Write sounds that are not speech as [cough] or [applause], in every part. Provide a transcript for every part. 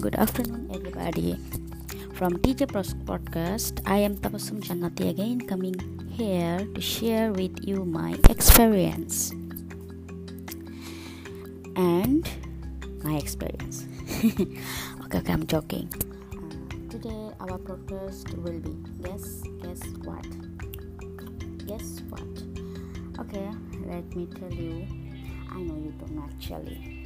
Good afternoon, everybody. From DJ Pros Podcast, I am Tapasum Jannati again, coming here to share with you my experience and my experience. [laughs] okay, okay, I'm joking. Today, our podcast will be guess, guess what? Guess what? Okay, let me tell you. I know you don't actually.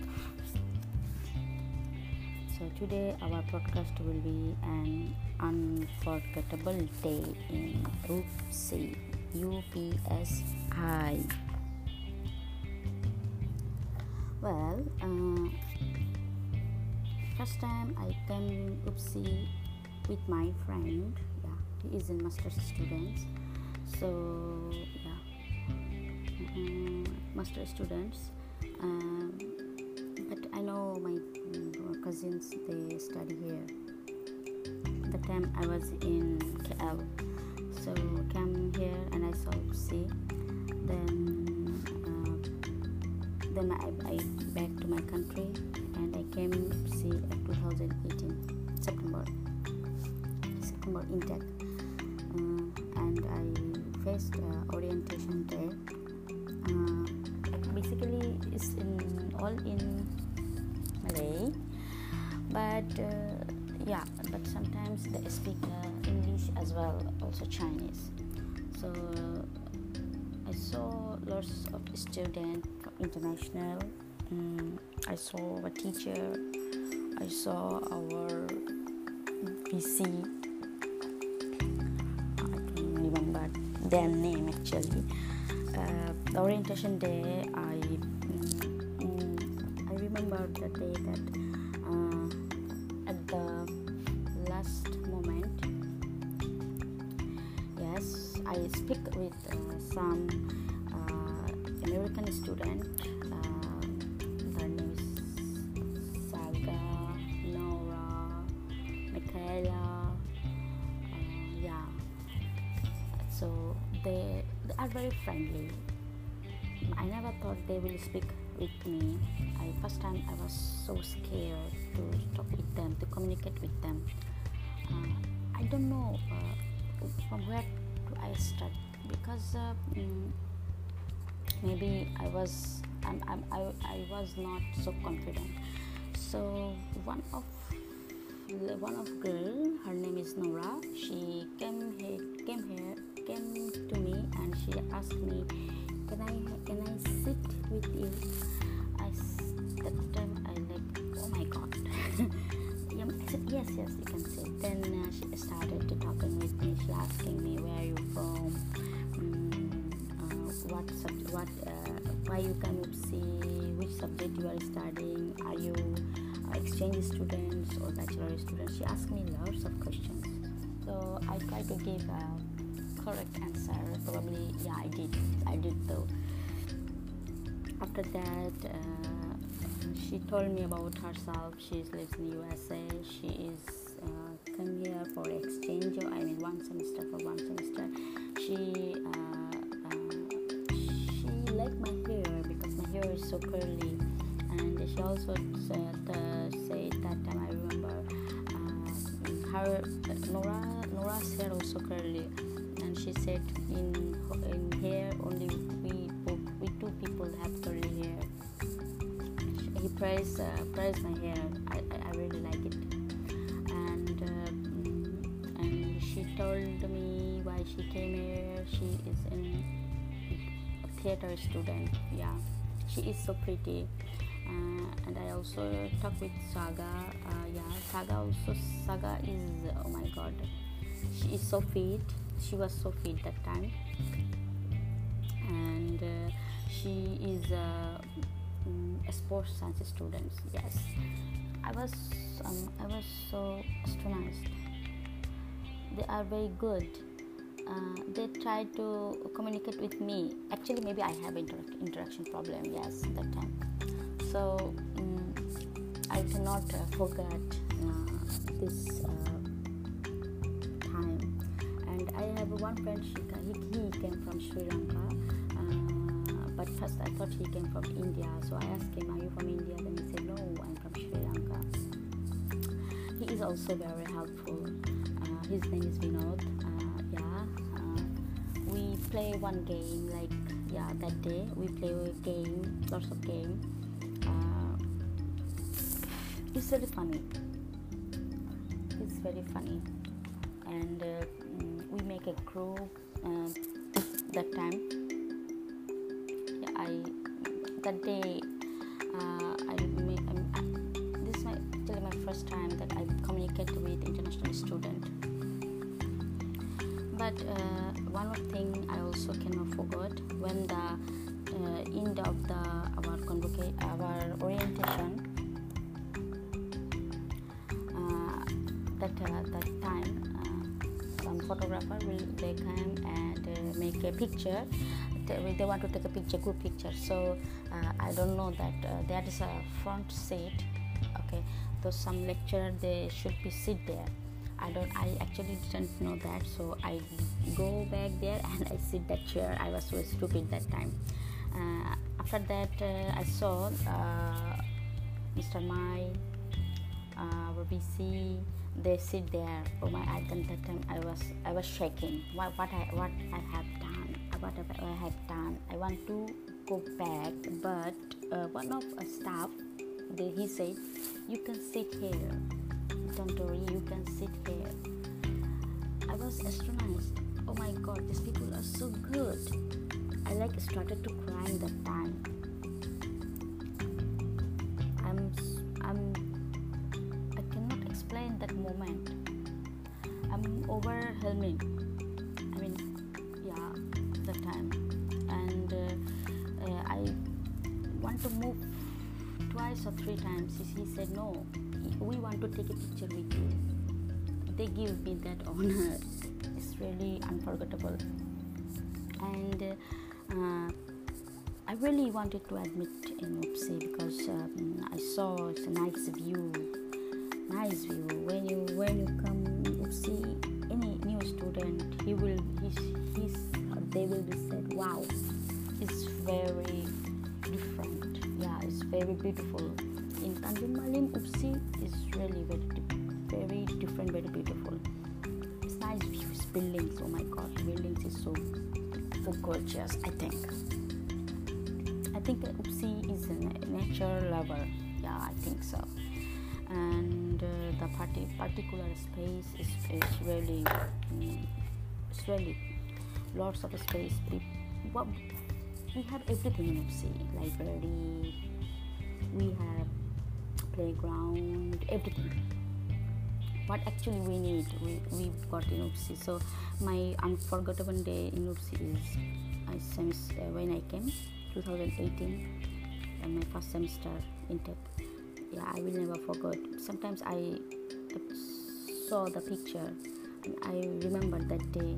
So today our podcast will be an unforgettable day in UPSI. UPSI. Well, uh, first time I came UPSI with my friend. Yeah, he is a master's student. So yeah, mm, master students. Um, but I know my cousins they study here. The time i was in kl so came here and i saw see then uh, then I, I back to my country and i came see at 2018 september. September intake uh, and i faced uh, orientation there. Uh, basically it's in all in but uh, yeah but sometimes they speak uh, english as well also chinese. So i saw lots of students international. Um, i saw a teacher. I saw our vc i don't remember their name actually. Uh, the orientation day i um, i remember the day that I speak with uh, some uh, American student. Uh, her name is Saga, Nora, Michaela. Yeah. So they, they are very friendly. I never thought they will speak with me. I first time I was so scared to talk with them, to communicate with them. Uh, I don't know uh, from where I start because uh, mm, maybe I was I'm, I'm, I, I was not so confident. So one of one of girl, her name is Nora. She came here, came here, came to me, and she asked me, "Can I can I sit with you?" I that time I like, oh my god. [laughs] I said yes, yes, you can sit. Then why you come see which subject you are studying, are you exchange students or bachelor students? She asked me lots of questions. So I tried to give a correct answer. Probably, yeah, I did. I did though. After that. Uh, she told me about herself. She lives in USA. She is curly, and she also said uh, said that time I remember uh, her Nora Nora's hair also curly, and she said in in hair only we we two people have curly hair he praised uh, praised my hair. I, I, I, really like it. And uh, and she told me why she came here. She is in a theater student. Yeah, she is so pretty. Uh, and I also talk with Saga. Uh, yeah, Saga also Saga is oh my god, she is so fit. She was so fit that time, and uh, she is a sports science students yes i was um, i was so astonished they are very good uh, they try to communicate with me actually maybe i have inter- interaction problem yes that time so um, i cannot uh, forget uh, this uh, time and i have one friend she, he, he came from sri lanka but first I thought he came from India. So I asked him, Are you from India? Then he said, No, I'm from Sri Lanka. he is also very helpful. Uh, his name is Vinod. Uh, uh, we play one game like yeah that day we play a game, lots of game. Uh, it's very funny. It's very funny, and uh, mm, we make a group uh, that time. Yeah, I that day uh, I I'm, this is my, actually my first time that I communicate with international student. But uh, one thing I also cannot forget when the uh, end of the our convocation, our orientation. Uh, that uh, that time, uh, some photographer will they come and uh, make a picture. They, they want to take a picture group picture. So i don't know that that is a front seat okay? So some lecturer they should be sit there i don't i actually didn't know that so i go back there [laughs] and i sit that chair i was so stupid that time uh, after that uh, i saw uh, mr mai uh, VC, they sit there. Oh my! At that time, I was I was shaking. What what I what I have done whatever I have done. I want to go back, but uh, one of a staff, they, he said, "You can sit here. Don't worry, you can sit here." I was astonished. Oh my God, these people are so good. I like started to cry that time. I'm I'm I cannot explain that moment. I'm overwhelming I mean, yeah, that time and uh, uh, I want to move twice or three times he said no we want to take a picture with you. They give me that honor. It's really unforgettable. And uh, I really wanted to admit in UPSI because um, I saw it's a nice view. Nice view. When you when you come UPSI any new student he will he's, he's they will be said wow it's very different. Yeah it's very beautiful in Tanjung Malim UPSI is really very very different very beautiful. It's nice views buildings oh my god. Buildings is so so gorgeous I think. I think UPSI is a nature lover. Yeah I think so. And uh, the party particular space is, is really um, it's really lots of space. We, we have everything in UPSI, library, we have playground, everything. What actually we need, we, we got in UPSI. So my unforgettable day in UPSI is I uh, when I came, 2018, and my first semester in tech. Yeah, I will never forget. Sometimes I saw the picture and I remember that day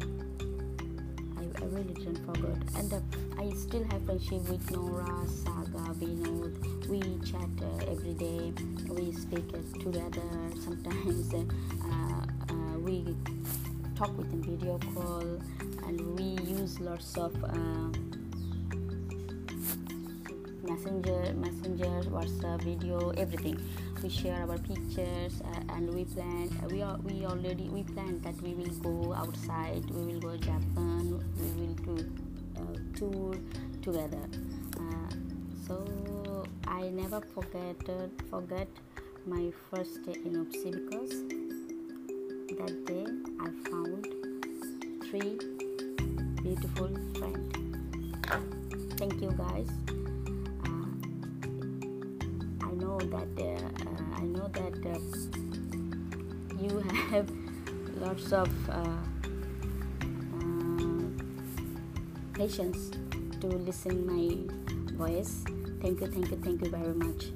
I really didn't. And uh, I still have friendship with Nora, Saga, Vinod. We chat uh, every day. We speak uh, together. Sometimes [laughs] uh, uh, we talk with them video call, and we use lots of uh, messenger, messenger, WhatsApp, video, everything. We share our pictures, uh, and we plan. Uh, we are we already we plan that we will go outside. We will go Japan. We tour together. Uh, so I never forget uh, forget my first day in UPSI because that day I found three beautiful friends. Thank you guys. that uh, uh, I know that uh, you [laughs] have lots of patience to listen my voice. Thank you, thank you, thank you very much.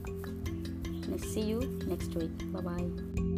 see you next week. Bye bye.